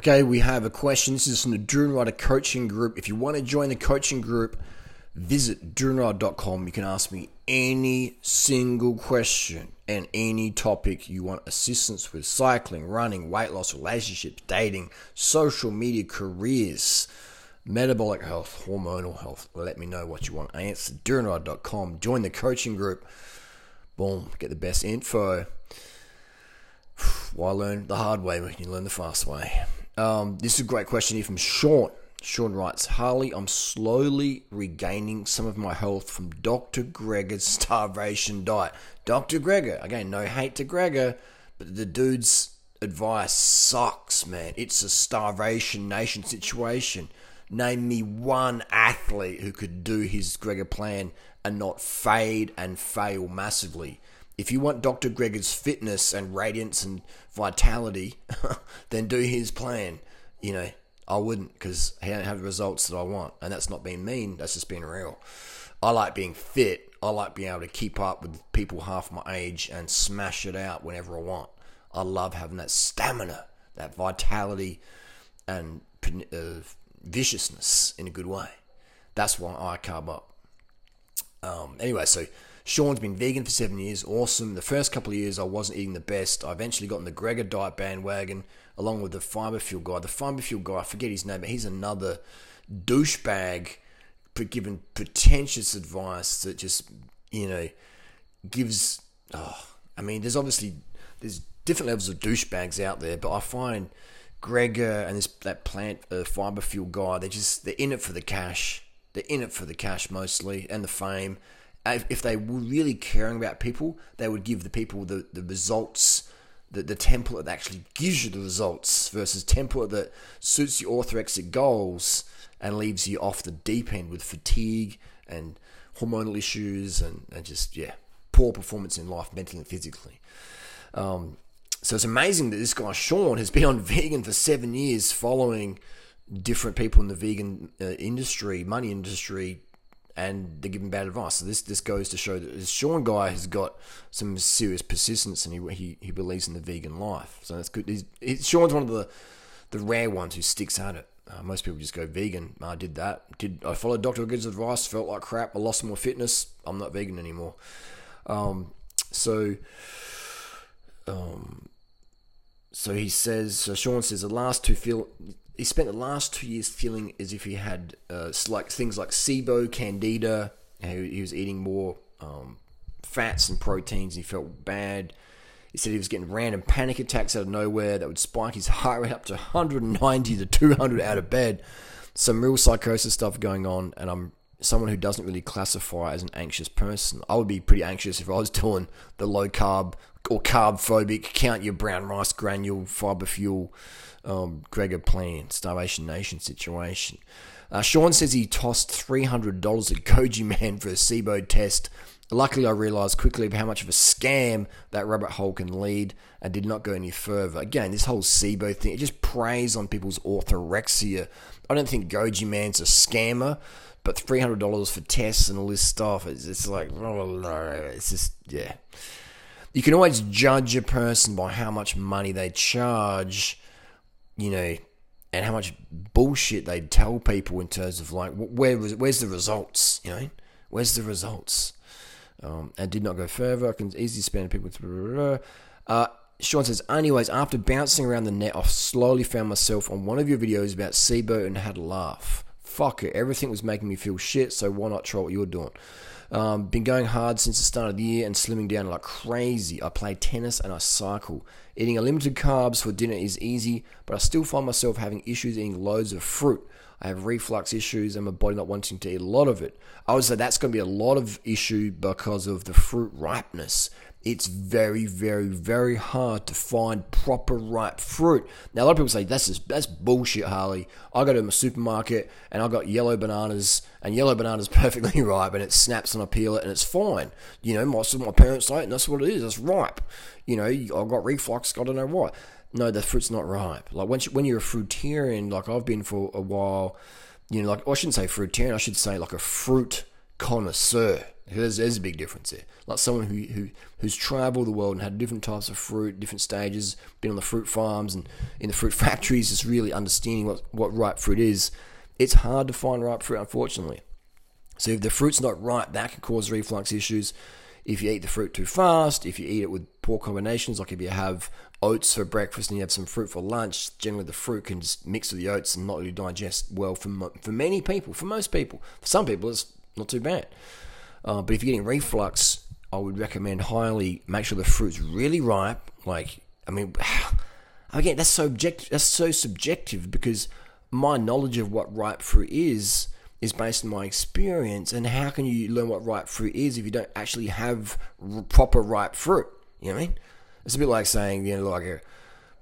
Okay, we have a question. This is from the Durianrider coaching group. If you want to join the coaching group, visit durianrider.com. You can ask me any single question and any topic you want assistance with cycling, running, weight loss, relationships, dating, social media, careers, metabolic health, hormonal health. Let me know what you want. Answer durianrider.com. Join the coaching group. Boom, get the best info. Why learn the hard way when you learn the fast way? Um, this is a great question here from Sean. Sean writes, Harley, I'm slowly regaining some of my health from Dr. Greger's starvation diet. Dr. Greger, again, no hate to Greger, but the dude's advice sucks, man. It's a starvation nation situation. Name me one athlete who could do his Greger plan and not fade and fail massively. If you want Dr. Greger's fitness and radiance and vitality, then do his plan. You know, I wouldn't because he don't have the results that I want. And that's not being mean, that's just being real. I like being fit. I like being able to keep up with people half my age and smash it out whenever I want. I love having that stamina, that vitality, and uh, viciousness in a good way. That's why I carb up. Um, anyway, so Sean's been vegan for seven years. Awesome. The first couple of years, I wasn't eating the best. I eventually got in the Greger diet bandwagon along with the Fiber Fuel guy. The Fiber Fuel guy, I forget his name, but he's another douchebag giving pretentious advice that just, you know, gives. Oh, I mean, there's obviously there's different levels of douchebags out there, but I find Greger and this that plant uh, fiber fuel guy, they're just they're in it for the cash. They're in it for the cash mostly and the fame if they were really caring about people, they would give the people the, the results, the, the template that actually gives you the results versus template that suits your orthorexic goals and leaves you off the deep end with fatigue and hormonal issues and, and just, yeah, poor performance in life, mentally and physically. Um, so it's amazing that this guy, Sean, has been on vegan for seven years following different people in the vegan uh, industry, money industry, and they're giving bad advice. So this this goes to show that this Sean guy has got some serious persistence, and he he, he believes in the vegan life. So that's good. He's, he, Sean's one of the the rare ones who sticks at it. Uh, most people just go vegan. I did that. Did I followed Dr. Good's advice? Felt like crap. I lost more fitness. I'm not vegan anymore. Um, so, um, so he says. So Sean says the last two feel he spent the last two years feeling as if he had uh, like things like SIBO, candida. He, was eating more um, fats and proteins. And he felt bad. He said he was getting random panic attacks out of nowhere that would spike his heart rate up to 190 to 200 out of bed. Some real psychosis stuff going on, and I'm someone who doesn't really classify as an anxious person. I would be pretty anxious if I was doing the low carb or carb phobic, count your brown rice granule, fiber fuel, um, Greger plan, Starvation Nation situation. Uh, Sean says he tossed $300 at Goji Man for a SIBO test. Luckily, I realised quickly how much of a scam that rabbit hole can lead and did not go any further. Again, this whole SIBO thing, it just preys on people's orthorexia. I don't think Goji Man's a scammer, but $300 for tests and all this stuff, it's, it's like, it's just, yeah. You can always judge a person by how much money they charge you know, and how much bullshit they tell people in terms of like where where's the results, you know, where's the results. Um, and did not go further. I can easily spend people. Through, uh, Sean says, anyways, after bouncing around the net, I slowly found myself on one of your videos about SIBO and had a laugh. Fuck it, everything was making me feel shit, so why not try what you're doing? Um, been going hard since the start of the year and slimming down like crazy. I play tennis and I cycle. Eating a limited carbs for dinner is easy, but I still find myself having issues eating loads of fruit. I have reflux issues and my body not wanting to eat a lot of it. I would say that's going to be a lot of issue because of the fruit ripeness it's very, very, very hard to find proper ripe fruit. Now, a lot of people say that's just, that's bullshit, Harley. I go to my supermarket and I got yellow bananas, and yellow bananas perfectly ripe, and it snaps and I peel it, and it's fine. You know, my, my parents say, and that's what it is. It's ripe. You know, I got reflux. I don't know what. No, the fruit's not ripe. Like when you, when you're a fruitarian, like I've been for a while. You know, like I shouldn't say fruitarian. I should say like a fruit connoisseur There's, there's a big difference there. Like someone who, who who's traveled the world and had different types of fruit, different stages, been on the fruit farms and in the fruit factories, just really understanding what, what ripe fruit is. It's hard to find ripe fruit, unfortunately. So if the fruit's not ripe, that can cause reflux issues. If you eat the fruit too fast, if you eat it with poor combinations, like if you have oats for breakfast and you have some fruit for lunch, generally the fruit can just mix with the oats and not really digest well for, for many people, for most people. For some people, it's not too bad. Uh, but if you're getting reflux, I would recommend highly make sure the fruit's really ripe. Like, I mean, again, that's so objective. That's so subjective because my knowledge of what ripe fruit is is based on my experience. And how can you learn what ripe fruit is if you don't actually have proper ripe fruit? You know what I mean? It's a bit like saying, you know, like a,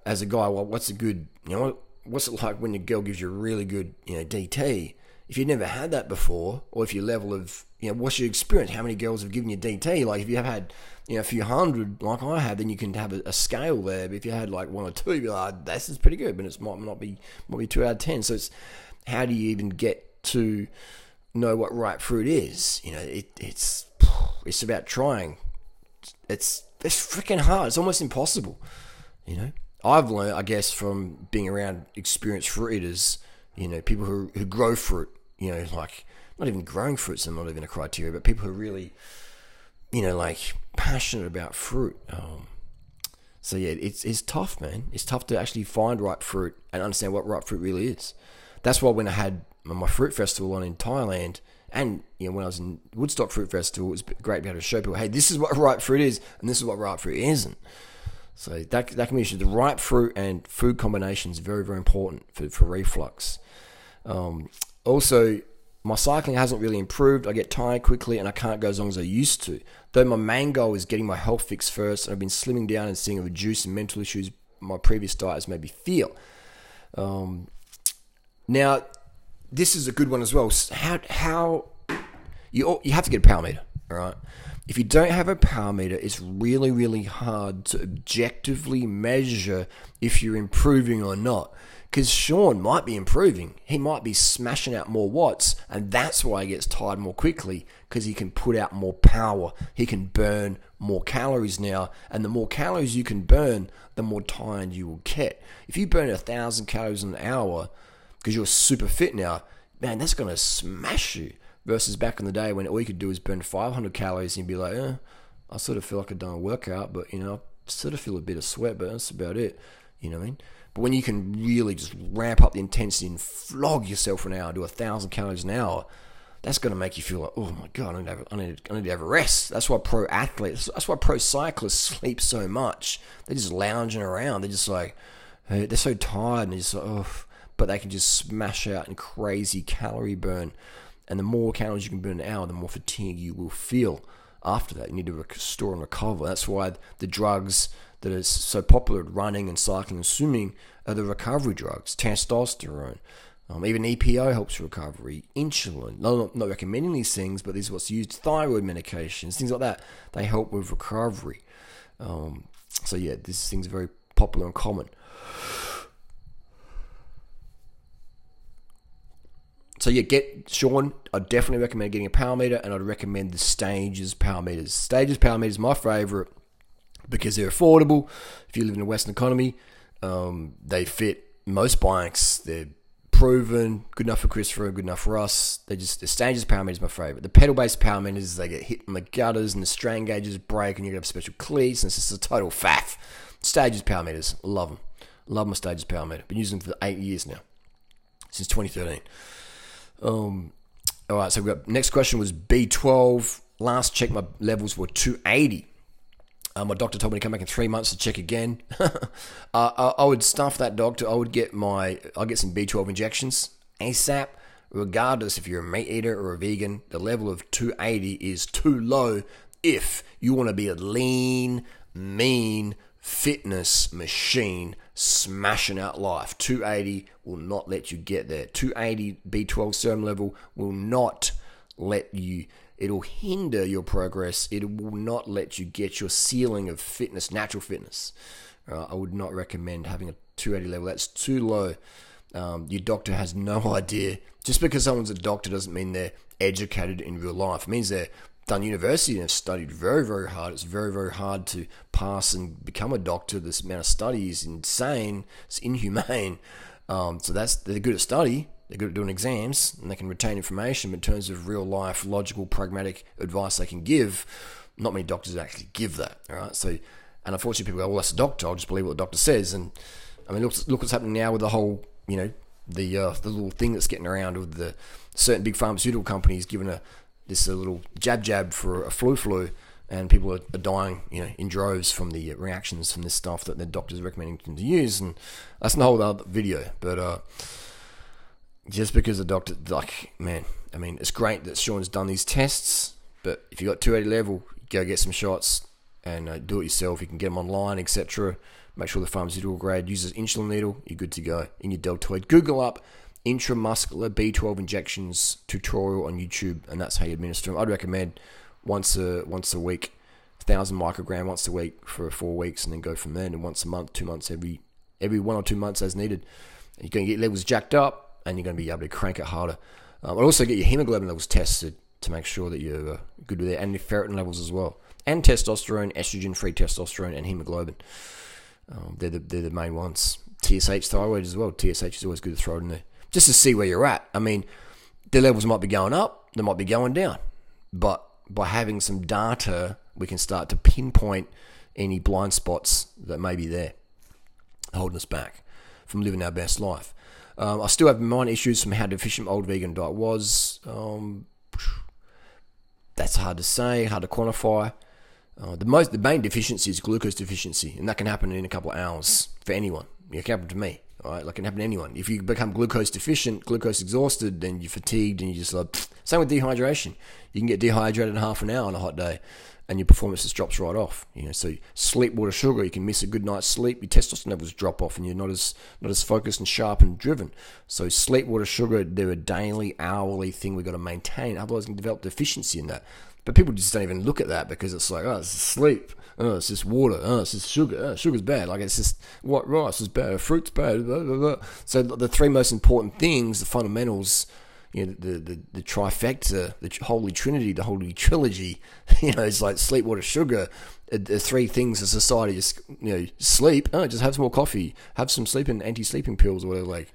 as a guy, well, what's a good, you know, what's it like when your girl gives you a really good, you know, DT? If you've never had that before, or if your level of, you know, what's your experience? How many girls have given you DT? Like if you have had, you know, a few hundred like I have, then you can have a, a scale there. But if you had like one or two, you'd be like, this is pretty good, but it might not be, might be two out of ten. So it's how do you even get to know what ripe fruit is? You know, it, it's it's about trying. It's it's freaking hard. It's almost impossible. You know, I've learned, I guess, from being around experienced fruit eaters. You know, people who who grow fruit. You know, like not even growing fruits are not even a criteria, but people who are really, you know, like passionate about fruit. Um, so yeah, it's it's tough, man. It's tough to actually find ripe fruit and understand what ripe fruit really is. That's why when I had my fruit festival on in Thailand, and you know when I was in Woodstock Fruit Festival, it was great to be able to show people, hey, this is what ripe fruit is, and this is what ripe fruit isn't. So that that can be The ripe fruit and food combinations very very important for for reflux. Um, also, my cycling hasn't really improved. I get tired quickly and I can't go as long as I used to. Though my main goal is getting my health fixed first, and I've been slimming down and seeing a reduce in mental issues my previous diet has made me feel. Um, now, this is a good one as well. How how you you have to get a power meter, all right? If you don't have a power meter, it's really really hard to objectively measure if you're improving or not. Because Sean might be improving, he might be smashing out more watts, and that's why he gets tired more quickly because he can put out more power. He can burn more calories now, and the more calories you can burn, the more tired you will get. If you burn a thousand calories an hour, because you're super fit now, man, that's to smash you. Versus back in the day when all you could do is burn 500 calories and you'd be like, eh, I sort of feel like I've done a workout, but you know, I sort of feel a bit of sweat, but that's about it. You know what I mean? But when you can really just ramp up the intensity and flog yourself for an hour, do a thousand calories an hour, that's going to make you feel like, oh my god, I need, to have, I need, I need to have a rest. That's why pro athletes, that's why pro cyclists sleep so much. They're just lounging around. They're just like, they're so tired and they're just like, oh but they can just smash out in crazy calorie burn. And the more calories you can burn an hour, the more fatigue you will feel after that. You need to restore and recover. That's why the drugs that are so popular running and cycling and swimming are the recovery drugs, testosterone. Um, even EPO helps recovery. Insulin, not, not recommending these things, but these are what's used. Thyroid medications, things like that, they help with recovery. Um, so yeah, this thing's are very popular and common. so yeah, get Sean. I definitely recommend getting a power meter, and I'd recommend the Stages power meters. Stages power meters my favorite because they're affordable. If you live in a Western economy, um, they fit most bikes. They're proven, good enough for Christopher, good enough for us. They just the Stages power meter is my favorite. The pedal based power meters, they get hit in the gutters and the strain gauges break, and you have special cleats, and it's just a total faff. Stages power meters, love them. Love my Stages power meter. Been using them for eight years now, since 2013. Um, all right, so we got next question was B12. Last check, my levels were 280. Uh, my doctor told me to come back in three months to check again. uh, I, I, would stuff that doctor. I would get my, I'll get some B12 injections ASAP. Regardless if you're a meat eater or a vegan, the level of 280 is too low if you want to be a lean, mean fitness machine smashing out life. 280 will not let you get there. 280 B12 serum level will not let you, it'll hinder your progress. It will not let you get your ceiling of fitness, natural fitness. Uh, I would not recommend having a 280 level. That's too low. Um, your doctor has no idea. Just because someone's a doctor doesn't mean they're educated in real life. It means they're done university and have studied very, very hard. It's very, very hard to pass and become a doctor. This amount of study is insane. It's inhumane. Um, so that's they're good at study. They're good at doing exams and they can retain information. But in terms of real life, logical, pragmatic advice they can give, not many doctors actually give that. All right. So, and unfortunately, people go, "Well, that's a doctor. I'll just believe what the doctor says." And I mean, look, look what's happening now with the whole, you know, the uh, the little thing that's getting around with the certain big pharmaceutical companies giving a this a little jab jab for a flu flu, and people are, dying, you know, in droves from the reactions from this stuff that their doctors are recommending them to use, and that's the whole other video. But uh, just because the doctor, like, man, I mean, it's great that Sean's done these tests, but if you got 280 level, go get some shots and uh, do it yourself. You can get them online, etc. Make sure the pharmaceutical grade uses insulin needle. You're good to go in your deltoid. Google up intramuscular B12 injections tutorial on YouTube, and that's how you administer them. I'd recommend once a once a week, thousand microgram once a week for four weeks, and then go from there. And once a month, two months, every every one or two months as needed. You're to get levels jacked up, and you're going to be able to crank it harder. Um, but also get your hemoglobin levels tested to make sure that you're uh, good with it, and your ferritin levels as well, and testosterone, estrogen-free testosterone, and hemoglobin. Um, they're the they're the main ones. TSH thyroid as well. TSH is always good to throw in there just to see where you're at. I mean, the levels might be going up, they might be going down, but by having some data, we can start to pinpoint any blind spots that may be there, holding us back from living our best life. Um, I still have minor issues from how deficient my old vegan diet was. Um, that's hard to say, hard to quantify. Uh, the most, the main deficiency is glucose deficiency, and that can happen in a couple of hours for anyone. It can happen to me. All right, like it can happen to anyone. If you become glucose deficient, glucose exhausted, then you're fatigued and you just like. Same with dehydration. You can get dehydrated in half an hour on a hot day, and your performance just drops right off. You know, so sleep, water, sugar. You can miss a good night's sleep. Your testosterone levels drop off, and you're not as not as focused and sharp and driven. So sleep, water, sugar. They're a daily, hourly thing we've got to maintain. Otherwise, we can develop deficiency in that. But people just don't even look at that because it's like, oh, it's sleep. Oh, it's just water. Oh, it's just sugar. Oh, sugar's bad. Like it's just white rice is bad. Fruit's bad. Blah, blah, blah. So the three most important things, the fundamentals, you know, the, the, the trifecta, the holy trinity, the holy trilogy, you know, it's like sleep, water, sugar. The three things a society just, you know, sleep. Oh, just have some more coffee. Have some sleeping, anti-sleeping pills or whatever. Like,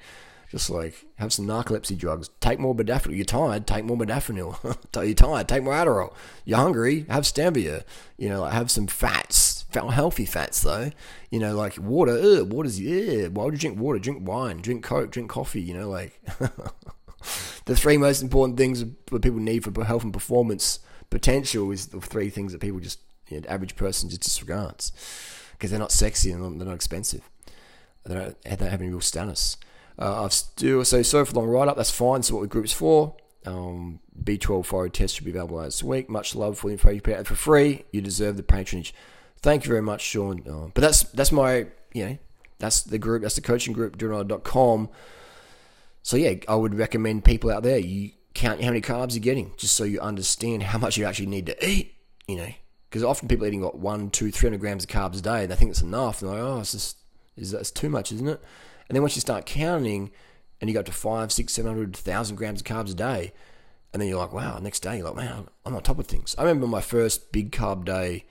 just like have some narcolepsy drugs. Take more modafinil. You're tired. Take more modafinil. You're tired. Take more Adderall. You're hungry. Have Stevia. You know, like have some fats. Healthy fats though. You know, like water. Ugh, water's yeah. Why would you drink water? Drink wine. Drink coke. Drink coffee. You know, like the three most important things that people need for health and performance potential is the three things that people just you know, average person just disregards because they're not sexy and they're not expensive. They don't, they don't have any real status. Uh, I've still so so for long write up. That's fine. So what the group's for. Um, B12 thyroid test should be available this week. Much love for the info you put out for free. You deserve the patronage. Thank you very much, Sean. Uh, but that's that's my you know that's the group. That's the coaching group. com. So yeah, I would recommend people out there. You count how many carbs you're getting, just so you understand how much you actually need to eat. You know, because often people eating got one, two, three hundred grams of carbs a day, and they think it's enough. And they're like, oh, it's just is that's too much, isn't it? And then once you start counting and you go up to five, six, seven hundred thousand grams of carbs a day, and then you're like, wow, next day you're like, wow, I'm on top of things. I remember my first big carb day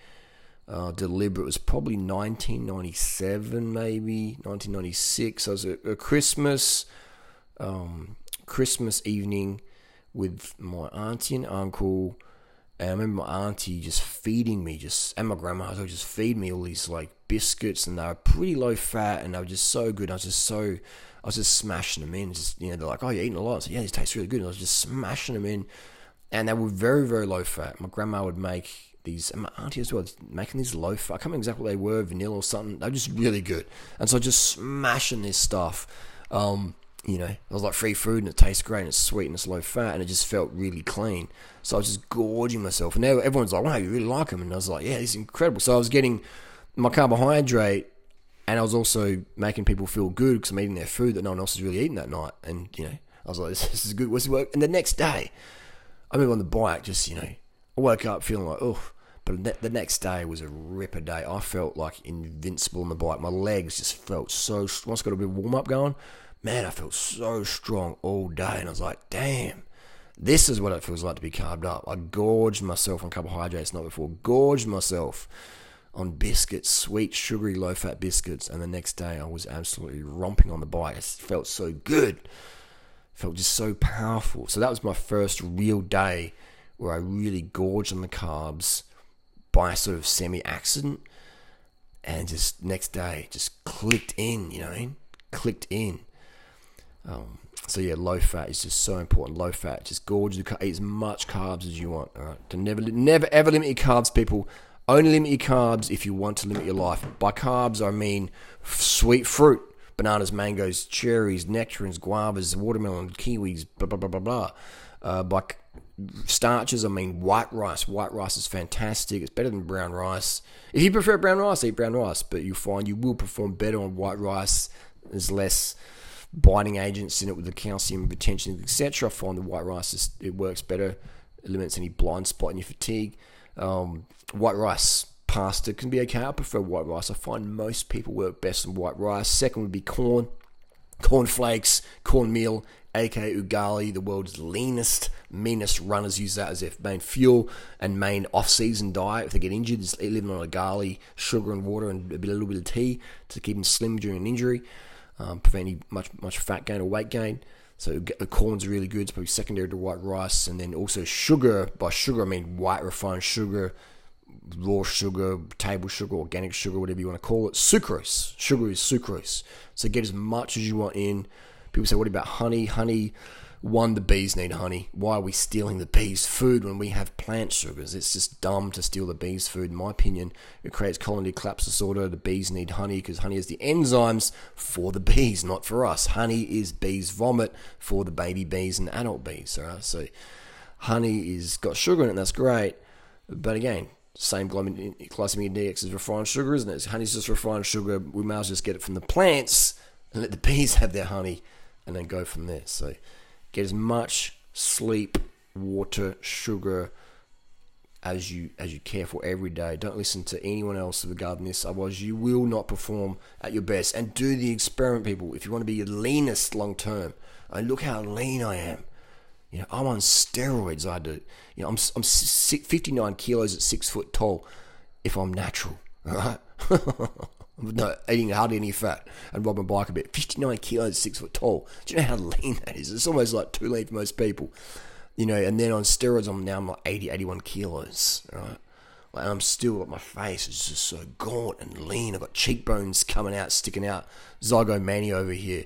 uh, deliberate was probably 1997, maybe 1996. I was at a Christmas, um, Christmas evening with my auntie and uncle. And I remember my auntie just feeding me, just and my grandma would just feed me all these like biscuits, and they were pretty low fat, and they were just so good. I was just so, I was just smashing them in. Just you know, they're like, "Oh, you're eating a lot." So yeah, these taste really good. And I was just smashing them in, and they were very, very low fat. My grandma would make these, and my auntie as well, making these low fat. I can't remember exactly what they were, vanilla or something. They were just really good, and so just smashing this stuff. Um, you know, it was like free food and it tastes great and it's sweet and it's low fat and it just felt really clean. So I was just gorging myself. And now everyone's like, wow, you really like them. And I was like, yeah, it's incredible. So I was getting my carbohydrate and I was also making people feel good because I'm eating their food that no one else is really eating that night. And, you know, I was like, this, this is good. What's work? And the next day, I remember on the bike, just, you know, I woke up feeling like, oh, but the next day was a ripper day. I felt like invincible on the bike. My legs just felt so. Once I got a bit of warm up going, man, I felt so strong all day, and I was like, damn. This is what it feels like to be carved up. I gorged myself on carbohydrates not before. Gorged myself on biscuits, sweet, sugary, low fat biscuits, and the next day I was absolutely romping on the bike. It felt so good. It felt just so powerful. So that was my first real day where I really gorged on the carbs by sort of semi accident and just next day just clicked in, you know, clicked in. Um, so yeah, low fat is just so important. Low fat, just gorge eat as much carbs as you want. All right, to never, never, ever limit your carbs, people. Only limit your carbs if you want to limit your life. By carbs, I mean sweet fruit, bananas, mangoes, cherries, nectarines, guavas, watermelon, kiwis, blah blah blah blah blah. Uh, by starches, I mean white rice. White rice is fantastic. It's better than brown rice. If you prefer brown rice, eat brown rice, but you'll find you will perform better on white rice. There's less binding agents in it with the calcium retention, etc. I find the white rice is, it works better, eliminates any blind spot in your fatigue. Um, white rice pasta can be okay. I prefer white rice. I find most people work best on white rice. Second would be corn, corn flakes, cornmeal, aka ugali, the world's leanest, meanest runners use that as their main fuel and main off-season diet. If they get injured, just living on ugali, sugar and water, and a little bit of tea to keep them slim during an injury um, prevent any much much fat gain or weight gain. So the corn's really good. It's probably secondary to white rice, and then also sugar. By sugar, I mean white refined sugar, raw sugar, table sugar, organic sugar, whatever you want to call it. Sucrose. Sugar is sucrose. So get as much as you want in. People say, what about honey? Honey one, the bees need honey. Why are we stealing the bees' food when we have plant sugars? It's just dumb to steal the bees' food, in my opinion. It creates colony collapse disorder. The bees need honey because honey is the enzymes for the bees, not for us. Honey is bees' vomit for the baby bees and adult bees. Right? So honey is got sugar in it, and that's great. But again, same glycemic index as refined sugar, isn't it? Honey's just refined sugar. We might as well just get it from the plants and let the bees have their honey and then go from there. So Get as much sleep, water, sugar as you as you care for every day. Don't listen to anyone else regarding this, otherwise you will not perform at your best. And do the experiment, people. If you want to be your leanest long term, and look how lean I am. You know, I'm on steroids. I do. You know, I'm I'm 59 kilos at six foot tall. If I'm natural, all right. no, eating hardly any fat and my bike a bit. 59 kilos, six foot tall. Do you know how lean that is? It's almost like too lean for most people. You know, and then on steroids, I'm now I'm like 80, 81 kilos, right? Like, I'm still, like, my face is just so gaunt and lean. I've got cheekbones coming out, sticking out. Zygomania over here.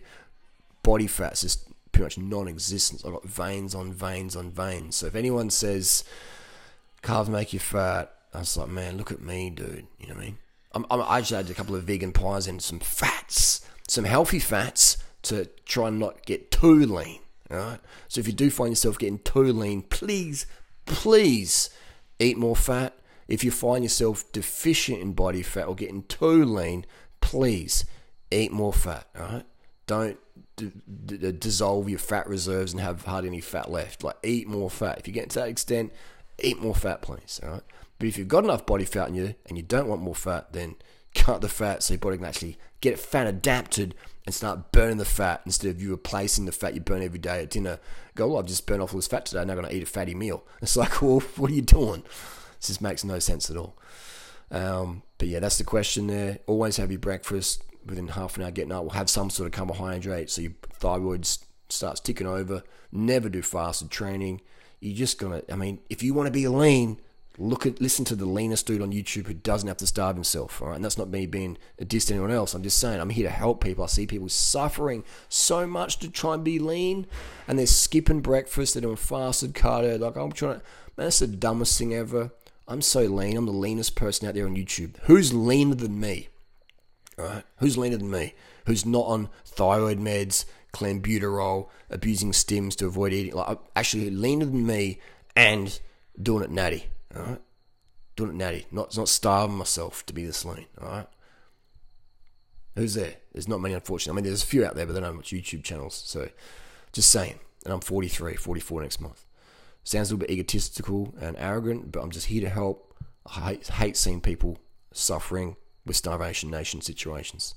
Body fat's just pretty much non existent. I've got veins on veins on veins. So if anyone says carbs make you fat, I was like, man, look at me, dude. You know what I mean? I'm, I'm, I just added a couple of vegan pies and some fats, some healthy fats to try and not get too lean. All right. So if you do find yourself getting too lean, please, please eat more fat. If you find yourself deficient in body fat or getting too lean, please eat more fat. All right. Don't d- d- dissolve your fat reserves and have hardly any fat left. Like eat more fat. If you get to that extent, eat more fat, please. All right. But if you've got enough body fat in you and you don't want more fat, then cut the fat so your body can actually get it fat adapted and start burning the fat instead of you replacing the fat you burn every day at dinner. Go, well, I've just burned off all this fat today. I'm not going to eat a fatty meal. It's like, well, what are you doing? This just makes no sense at all. Um, but yeah, that's the question there. Always have your breakfast within half an hour getting up. We'll have some sort of carbohydrate so your thyroid starts ticking over. Never do fasted training. You're just gonna. I mean, if you want to be lean, look at listen to the leanest dude on YouTube who doesn't have to starve himself. All right, and that's not me being a diss to anyone else. I'm just saying I'm here to help people. I see people suffering so much to try and be lean, and they're skipping breakfast. They're doing fasted cardio. Like I'm trying to. Man, that's the dumbest thing ever. I'm so lean. I'm the leanest person out there on YouTube. Who's leaner than me? All right, who's leaner than me? Who's not on thyroid meds, clenbuterol, abusing stims to avoid eating? Like actually leaner than me and doing it natty. All right, doing it natty, not not starving myself to be this lean. All right. Who's there? There's not many, unfortunately. I mean, there's a few out there, but they don't have much YouTube channels. So, just saying. And I'm 43, 44 next month. Sounds a little bit egotistical and arrogant, but I'm just here to help. I hate, hate seeing people suffering with starvation nation situations.